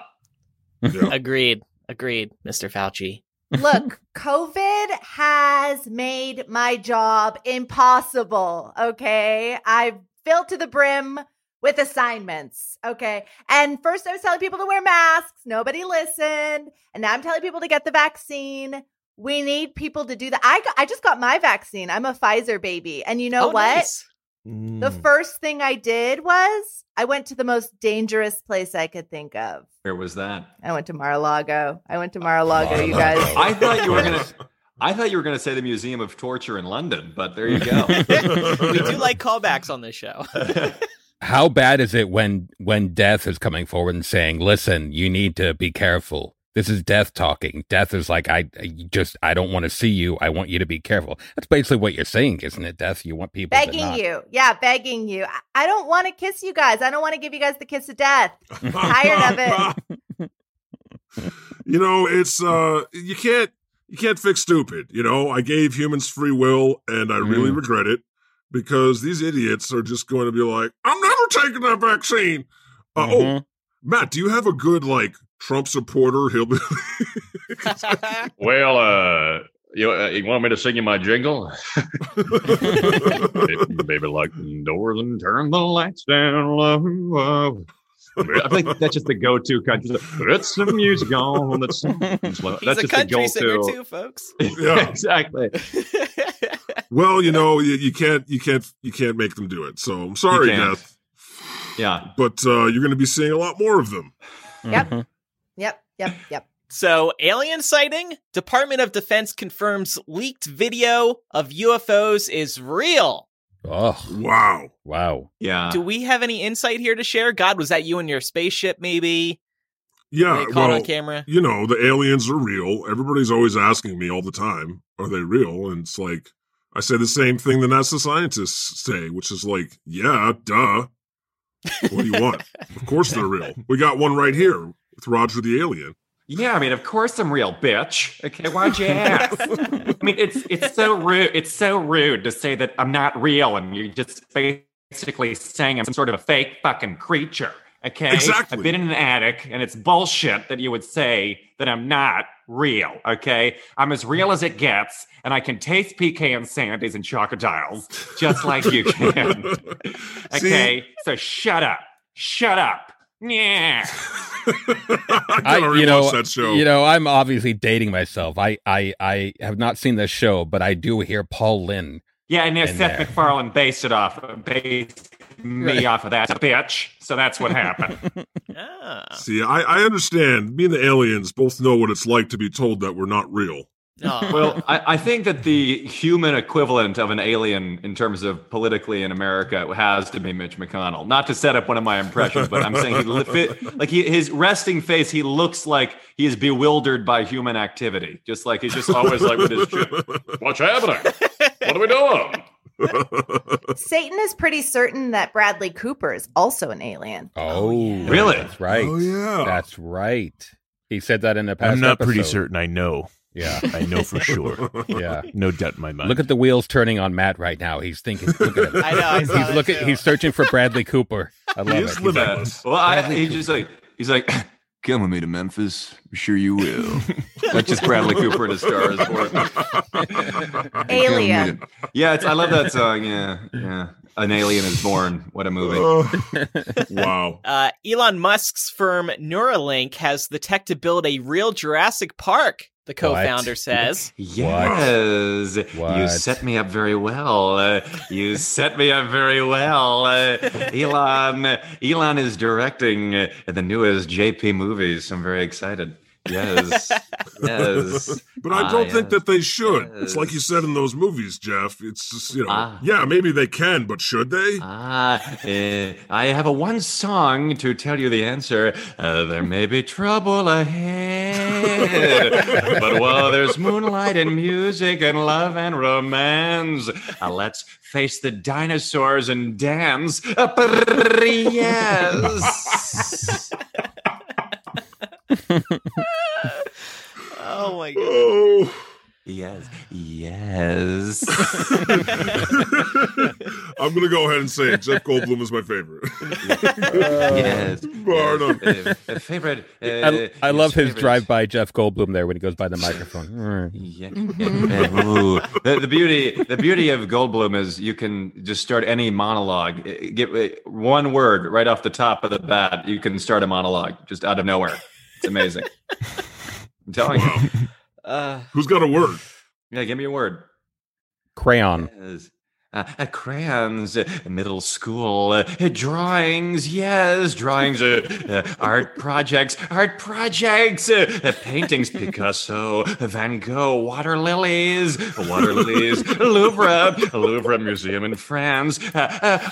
S6: Agreed. Agreed, Mr. Fauci.
S7: Look, COVID has made my job impossible. Okay. I've filled to the brim with assignments. Okay. And first I was telling people to wear masks. Nobody listened. And now I'm telling people to get the vaccine. We need people to do that. I, got, I just got my vaccine. I'm a Pfizer baby. And you know
S6: Oh,
S7: what?
S6: nice.
S7: The mm. first thing I did was I went to the most dangerous place I could think of.
S2: Where was that?
S7: I went to Mar-a-Lago. I went to oh, Mar-a-Lago, you guys.
S2: I thought you were gonna. I thought you were gonna say the Museum of Torture in London, but there you go.
S6: we do like callbacks on this show.
S8: How bad is it when when death is coming forward and saying, "Listen, you need to be careful." This is death talking. Death is like, I I just, I don't want to see you. I want you to be careful. That's basically what you're saying, isn't it? Death. You want people to
S7: begging
S8: not.
S7: you. Yeah, begging you. I- I don't want to kiss you guys. I don't want to give you guys the kiss of death. Tired of it.
S1: you know, it's uh you can't you can't fix stupid. You know, I gave humans free will and I really
S8: Mm.
S1: regret it because these idiots are just going to be like, I'm never taking that vaccine. Uh, Oh,
S8: Mhm.
S1: Matt, do you have a good like Trump supporter hillbilly?
S14: Well, uh, you, uh, you want me to sing you my jingle? Baby, lock the doors and turn the lights down low.
S2: I think that's just the go-to country.
S14: It's the music on. That's, that's
S6: He's
S14: just
S6: a
S14: the
S6: country singer
S14: go-to.
S6: too, folks.
S1: yeah.
S2: exactly.
S1: Well, you know, you, you can't, you can't, you can't make them do it. So I'm sorry, Death.
S2: Yeah.
S1: But uh, you're going to be seeing a lot more of them.
S7: Yep. Yep. Yep. Yep.
S6: So, alien sighting? Department of Defense confirms leaked video of UFOs is real.
S8: Oh,
S1: wow.
S8: Wow.
S2: Yeah.
S6: Do we have any insight here to share? God, was that you in your spaceship, maybe?
S1: Yeah,
S6: They caught
S1: well,
S6: on camera?
S1: you know, the aliens are real. Everybody's always asking me all the time, are they real? And it's like, I say the same thing the NASA scientists say, which is like, yeah, duh. What do you want? of course they're real. We got one right here with Roger the alien.
S2: Yeah, I mean, of course I'm real, bitch. Okay, why'd you ask? I mean, it's it's so rude. It's so rude to say that I'm not real, and you're just basically saying I'm some sort of a fake fucking creature. Okay,
S1: Exactly.
S2: I've been in an attic, and it's bullshit that you would say that I'm not real. Okay, I'm as real as it gets, and I can taste pecan sandies and chocodiles just like you can. okay, so shut up. Shut up. Yeah.
S8: I,
S1: gotta
S8: you know,
S1: rewatch that show.
S8: you know, I'm obviously dating myself. I, I, I have not seen this show, but I do hear Paul Lynde.
S2: Yeah, and
S8: in
S2: Seth
S8: there.
S2: MacFarlane based it off, based me off of that bitch. So that's what happened. yeah.
S1: See, I, I understand. Me and the aliens both know what it's like to be told that we're not real. Ah.
S2: well, I, I think that the human equivalent of an alien in terms of politically in America has to be Mitch McConnell. Not to set up one of my impressions, but I'm saying he li- fit, like he, his resting face, he looks like he is bewildered by human activity. Just like he's just always like with his chin.
S14: What's happening? What are we doing?
S7: Satan is pretty certain that Bradley Cooper is also an alien.
S8: Oh, oh
S2: Really?
S8: That's right.
S1: Oh, yeah.
S8: That's right. He said that in the past.
S12: I'm not pretty certain I know.
S8: Yeah.
S12: I know for sure.
S8: Yeah.
S12: No doubt in my mind.
S8: Look at the wheels turning on Matt right now. He's thinking. Look at him.
S6: I know, I
S8: he's
S6: saw that
S8: looking. He's searching for Bradley Cooper. I love
S1: He
S8: it.
S1: is
S8: He's like,
S1: limitless.
S2: Well, I,
S8: Bradley
S2: he's just like he's like, come with me to Memphis. I'm sure you will. like just Bradley Cooper in a Star is Born.
S7: Alien.
S2: Yeah, it's, I love that song. Yeah, yeah. An alien is born. What a movie.
S1: wow.
S6: Uh, Elon Musk's firm Neuralink has the tech to build a real Jurassic Park, the co founder says.
S2: Yes, you set me up very well. Uh, you set me up very well. Uh, Elon, Elon is directing uh, the newest JP movies. I'm very excited. Yes, yes.
S1: But I
S2: Ah,
S1: don't think
S2: yes.
S1: that they should. It's like you said in those movies, Jeff. It's just, you know,
S2: Ah.
S1: yeah, maybe they can, but should they?
S2: Ah, uh, I have a one song to tell you the answer. Uh, there may be trouble ahead, but while there's moonlight and music and love and romance, uh, let's face the dinosaurs and dance. Uh, yes.
S6: Oh my god.
S1: Oh.
S2: Yes. Yes.
S1: I'm going to go ahead and say it. Jeff Goldblum is my favorite.
S2: yes.
S1: Bar none.
S2: Uh, uh, favorite. Uh,
S8: I, I love his
S2: favorite.
S8: drive by Jeff Goldblum there when he goes by the microphone.
S2: Yeah. yeah. Ooh. The, the beauty, the beauty of Goldblum is you can just start any monologue. Uh, Get uh, one word right off the top of the bat. You can start a monologue just out of nowhere. It's amazing. I'm telling you. Uh,
S1: Who's got a word?
S2: yeah, give me a word.
S8: Crayon.
S2: Yes. Uh, uh, crayons, uh, middle school, uh, drawings, yes, drawings, uh, art projects, art projects, paintings, Picasso, Van Gogh, water lilies, water lilies, Louvre, Louvre Museum in France,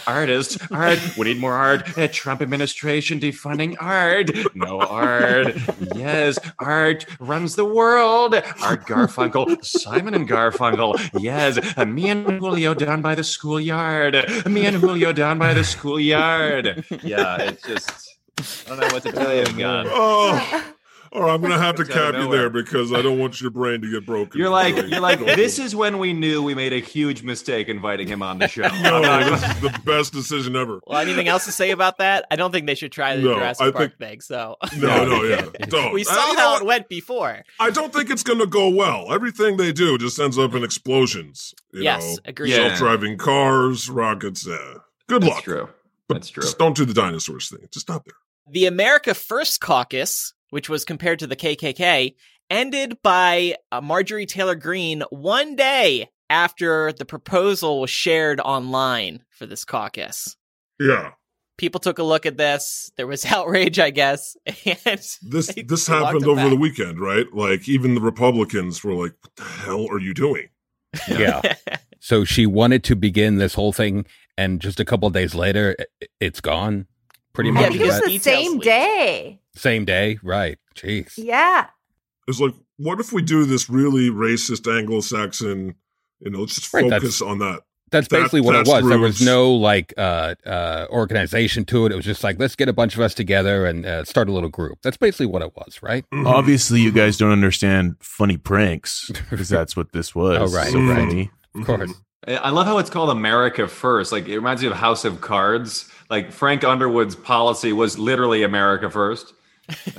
S2: artists, art, we need more art, Trump administration defunding art, no art, yes, art runs the world, Art Garfunkel, Simon and Garfunkel, yes, me and Julio down by the schoolyard, me and Julio down by the schoolyard. Yeah, it's just, I don't know what to tell you, oh, God.
S1: Oh. All right, I'm going to have to
S2: It's out of
S1: cap you there because I don't want your brain to get broken.
S2: You're like, you're like, this is when we knew we made a huge mistake inviting him on the show.
S1: No, this is the best decision ever.
S6: Well, anything else to say about that? I don't think they should try the
S1: No,
S6: Jurassic
S1: I
S6: Park
S1: think-
S6: thing. So
S1: No, no, yeah. Don't.
S6: we
S1: Uh,
S6: saw
S1: you know
S6: how
S1: what?
S6: it went before.
S1: I don't think it's going to go well. Everything they do just ends up in explosions. You
S6: Yes,
S1: know?
S6: agreed.
S2: Yeah.
S1: Self-driving cars, rockets. Uh, good
S2: That's
S1: luck.
S2: true.
S1: But
S2: That's true.
S1: Just don't do the dinosaurs thing. Just stop there.
S6: The America First caucus, which was compared to the KKK, ended by uh, Marjorie Taylor Greene one day after the proposal was shared online for this caucus.
S1: Yeah.
S6: People took a look at this. There was outrage, I guess. And
S1: This this happened over
S6: back.
S1: the weekend, right? Like even the Republicans were like, "What the hell are you doing?"
S8: Yeah. so she wanted to begin this whole thing, and just a couple of days later, it's gone. Pretty much.
S7: think it was
S8: That-
S7: the same day.
S8: Same day, right? Jeez.
S7: Yeah.
S1: It's like, what if we do this really racist Anglo-Saxon? You know, let's just
S8: Right,
S1: focus on that.
S8: That's
S1: That-
S8: basically what it
S1: that's
S8: was. There was no like uh, uh, organization to it. It was just like let's get a bunch of us together and uh, start a little group. That's basically what it was, right?
S1: Mm-hmm.
S12: Obviously, you guys don't understand funny pranks because that's what this was.
S8: Oh, right,
S12: So
S8: right.
S12: funny.
S8: Of course.
S2: I love how it's called America First. Like it reminds me of House of Cards. Like Frank Underwood's policy was literally America First.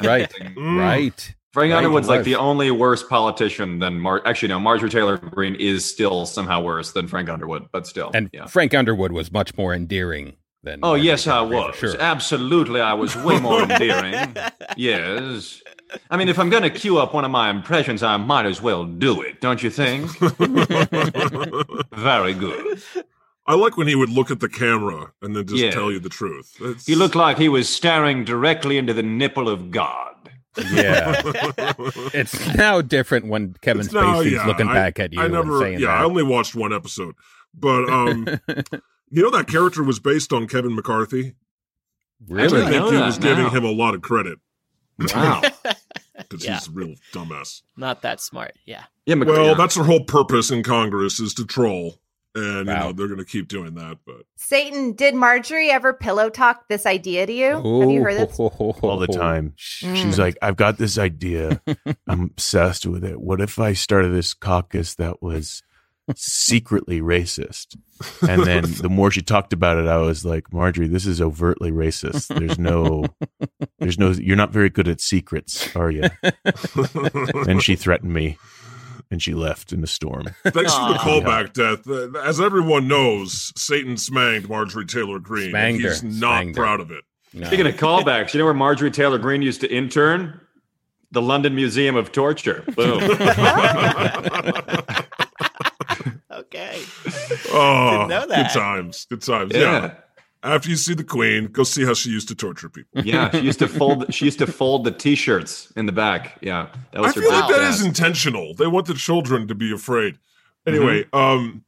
S8: Right.
S1: Mm.
S8: Right.
S2: Frank
S8: Right,
S2: Underwood's like the only worse politician than Mar. Actually, no, Marjorie Taylor Greene is still somehow worse than Frank Underwood, but still.
S8: And
S2: yeah.
S8: Frank Underwood was much more endearing than.
S2: Oh
S8: Marjorie
S2: yes, I
S8: Taylor Greene,
S2: was.
S8: Sure.
S2: Absolutely, I was way more endearing. Yes. I mean, if I'm going to queue up one of my impressions, I might as well do it, don't you think? Very good.
S1: I like when he would look at the camera and then just
S2: Yeah.
S1: tell you the truth. It's-
S2: He looked like he was staring directly into the nipple of God.
S8: Yeah. it's now different when Kevin
S1: It's now-
S8: Spacey's
S1: yeah,
S8: looking
S1: I-
S8: back at you
S1: I
S8: and
S1: never,
S8: saying
S1: yeah,
S8: that.
S1: I only watched one episode, but um, you know that character was based on Kevin McCarthy.
S8: Really?
S1: I think
S2: know
S1: he
S2: that
S1: was giving
S2: now.
S1: him a lot of credit
S2: Wow.
S1: because
S6: Yeah.
S1: he's a real dumbass.
S6: Not that smart. Yeah.
S2: Yeah, Mc-
S1: Well,
S2: yeah.
S1: that's their whole purpose in Congress is to troll, and you know they're going to keep doing that. But
S7: Satan, did Marjorie ever pillow talk this idea to you? Have you heard this?
S12: all the time.
S7: Mm.
S12: She's like, I've got this idea. I'm obsessed with it. What if I started this caucus that was secretly racist? And then the more she talked about it, I was like, Marjorie, this is overtly racist. There's no, there's no, you're not very good at secrets, are you? and she threatened me and she left in the storm.
S1: thanks for the callback, Death. As everyone knows, Satan smanged Marjorie Taylor Greene. and
S8: Smanged her.
S1: He's not
S8: Smanged her.
S1: proud of it.
S8: No.
S2: Speaking of callbacks, you know where Marjorie Taylor Greene used to intern? The London Museum of Torture. Boom.
S6: Okay.
S1: Oh,
S6: Didn't know that.
S1: good times. Good times. Yeah.
S2: yeah.
S1: After you see the Queen, go see how she used to torture people.
S2: Yeah, she used to fold. She used to fold the T-shirts in the back. Yeah, that
S1: I
S2: was her
S1: feel like
S2: big
S1: that
S2: task.
S1: is intentional. They want the children to be afraid. Anyway,
S2: Mm-hmm.
S1: um,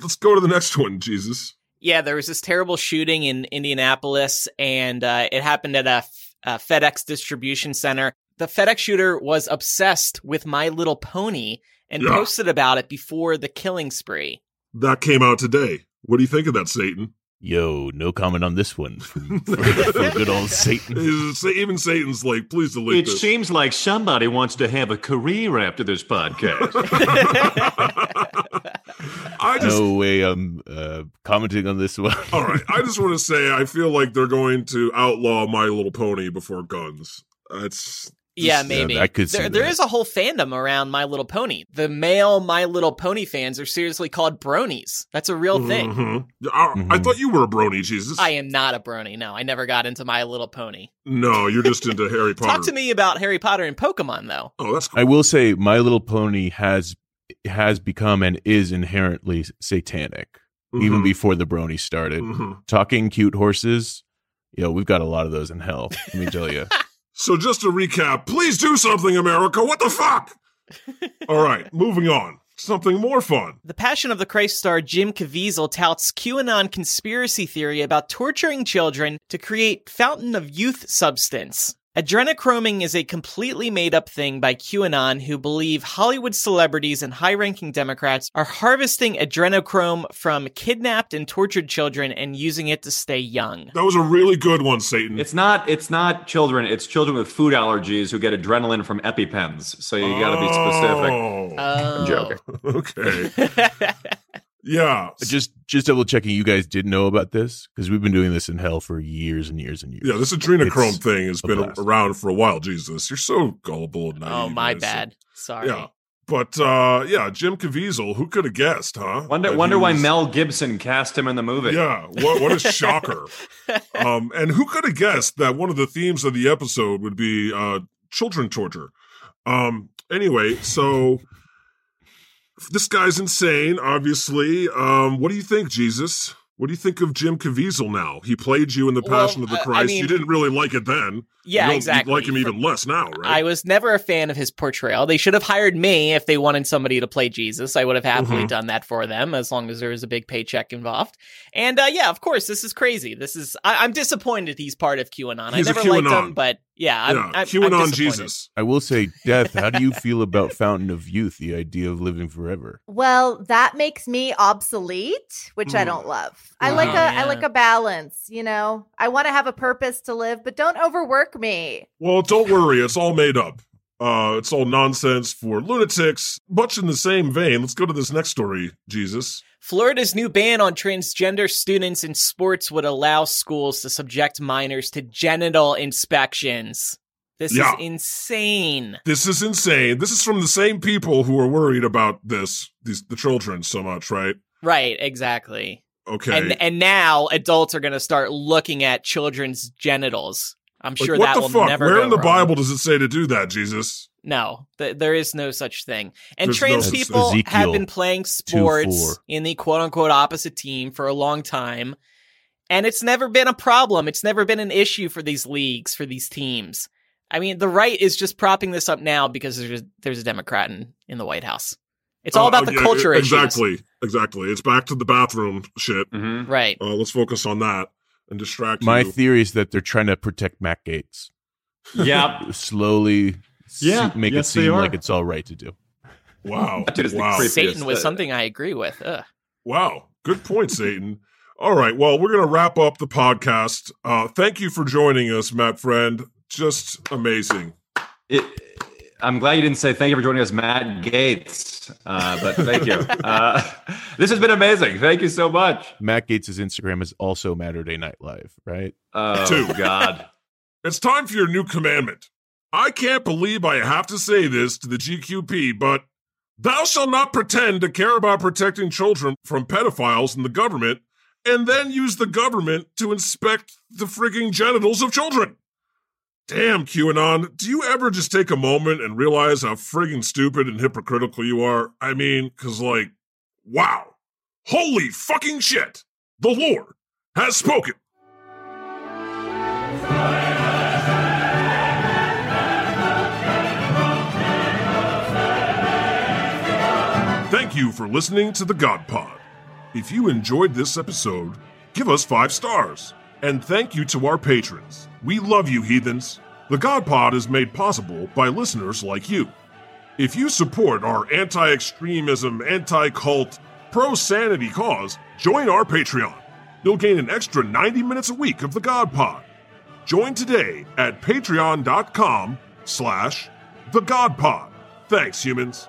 S1: let's go to the next one. Jesus.
S6: Yeah, there was this terrible shooting in Indianapolis, and uh, it happened at a, F- a FedEx distribution center. The FedEx shooter was obsessed with My Little Pony and
S1: Yeah.
S6: posted about it before the killing spree.
S1: That came out today. What do you think of that, Satan?
S12: Yo, no comment on this one from, from, from good old Satan.
S1: Even Satan's like, please delete
S4: It
S1: this.
S4: seems like somebody wants to have a career after this podcast.
S1: I just,
S12: No way I'm uh, commenting on this one.
S1: all right. I just want to say, I feel like they're going to outlaw My Little Pony before guns. That's
S6: Yeah, maybe.
S12: I could
S6: there, there is a whole fandom around My Little Pony. The male My Little Pony fans are seriously called bronies. That's a real thing.
S1: Mhm. I, I
S12: Mhm.
S1: thought you were a brony, Jesus.
S6: I am not a brony. No, I never got into My Little Pony.
S1: no, you're just into Harry Potter.
S6: Talk to me about Harry Potter and Pokemon, though.
S1: Oh, that's cool.
S12: I will say, My Little Pony has has become and is inherently satanic, even
S1: Mhm.
S12: before the brony started.
S1: Mhm.
S12: Talking cute horses, yo, we've got a lot of those in hell. Let me tell you.
S1: So just to recap, please do something, America. What the fuck? All right, moving on. Something more fun.
S6: The Passion of the Christ star Jim Caviezel touts QAnon conspiracy theory about torturing children to create fountain of youth substance. Adrenochroming is a completely made up thing by QAnon who believe Hollywood celebrities and high ranking Democrats are harvesting adrenochrome from kidnapped and tortured children and using it to stay young.
S1: That was a really good one, Satan.
S2: It's not. It's not children. It's children with food allergies who get adrenaline from EpiPens. So you got to be specific.
S1: Oh,
S2: I'm joking.
S1: okay. Yeah.
S12: Just just double checking, you guys did know about this because we've been doing this in hell for years and years and years.
S1: Yeah, this adrenochrome
S12: It's
S1: thing has been
S12: blast.
S1: around for a while. Jesus, you're so gullible and naive.
S6: Oh, my
S1: guys.
S6: bad. Sorry.
S1: Yeah. But uh yeah, Jim Caviezel, who could have guessed, huh?
S2: Wonder.
S1: That
S2: Wonder
S1: he
S2: why Mel Gibson cast him in the movie.
S1: Yeah, what what a shocker. um and who could have guessed that one of the themes of the episode would be uh children torture. Um anyway, so this guy's insane, obviously. Um, what do you think, Jesus? What do you think of Jim Caviezel now? He played you in The
S6: Well,
S1: Passion of the
S6: uh, I
S1: Christ.
S6: mean-
S1: you didn't really like it then.
S6: Yeah,
S1: you
S6: exactly.
S1: Like him even less now, right?
S6: I was never a fan of his portrayal. They should have hired me if they wanted somebody to play Jesus. I would have happily
S1: Mhm.
S6: done that for them as long as there was a big paycheck involved. And uh, yeah, of course, this is crazy. This is I- I'm disappointed he's part of QAnon.
S12: He's
S6: I never liked
S12: QAnon.
S6: him, but yeah, I'm,
S12: Yeah,
S6: I'm, I'm
S12: QAnon
S6: disappointed.
S12: I will say, Death, how do you feel about Fountain of Youth, the idea of living forever?
S7: Well, that makes me obsolete, which I
S1: Hmm.
S12: Mm.
S7: don't love. I
S12: Wow.
S7: like a I
S12: Yeah.
S7: like a balance, you know. I want to have a purpose to live, but don't overwork me.
S1: Well, don't worry, it's all made up. Uh, it's all nonsense for lunatics. Much in the same vein, let's go to this next story, Jesus.
S6: Florida's new ban on transgender students in sports would allow schools to subject minors to genital inspections. This
S1: Yeah.
S6: is insane.
S1: This is insane. This is from the same people who are worried about this, these the children so much, right?
S6: Right, exactly.
S1: Okay.
S6: And and now adults are going to start looking at children's genitals. I'm
S1: Like,
S6: sure
S1: what
S6: that
S1: the
S6: will
S1: fuck?
S6: never
S1: Where
S6: go
S1: in the
S6: wrong.
S1: Bible does it say to do that, Jesus?
S6: No, th- there is no such thing. And
S1: There's
S6: trans
S1: no-
S6: people have been playing
S1: 2:4.
S6: sports in the quote unquote opposite team for a long time. And it's never been a problem. It's never been an issue for these leagues, for these teams. I mean, the right is just propping this up now because there's there's a Democrat in, in the White House. It's all
S1: Uh,
S6: about the
S1: yeah,
S6: culture issues.
S1: Exactly. Exactly. It's back to the bathroom shit.
S6: Right.
S1: Uh, let's focus on that and distract
S12: My
S1: you.
S12: theory is that they're trying to protect Matt Gaetz.
S2: Yep.
S12: Slowly s-
S2: Yeah,
S12: make
S2: yes,
S12: it seem like it's all right to do.
S1: Wow.
S2: That dude is the
S1: wow.
S2: creepiest.
S6: Satan was something I agree with. Ugh.
S1: Wow. Good point, Satan. All right. Well, we're going to wrap up the podcast. Uh, thank you for joining us, Matt Friend. Just amazing.
S2: It, I'm glad you didn't say thank you for joining us, Matt Gaetz. Uh, but thank you. Uh, this has been amazing. Thank you so much.
S12: Matt Gaetz' Instagram is also Matterday Night Live, right?
S2: Oh
S1: Two.
S2: God.
S1: It's time for your new commandment. I can't believe I have to say this to the GQP, but thou shalt not pretend to care about protecting children from pedophiles in the government and then use the government to inspect the frigging genitals of children. Damn, QAnon, do you ever just take a moment and realize how frigging stupid and hypocritical you are? I mean, cause like, wow. Holy fucking shit. The Lord has spoken. Thank you for listening to the God Pod. If you enjoyed this episode, give us five stars. And thank you to our patrons. We love you, heathens. The God Pod is made possible by listeners like you. If you support our anti extremism, anti cult, pro sanity cause, join our Patreon. You'll gain an extra 90 minutes a week of the God Pod. Join today at patreon.com slash the God Pod. Thanks, humans.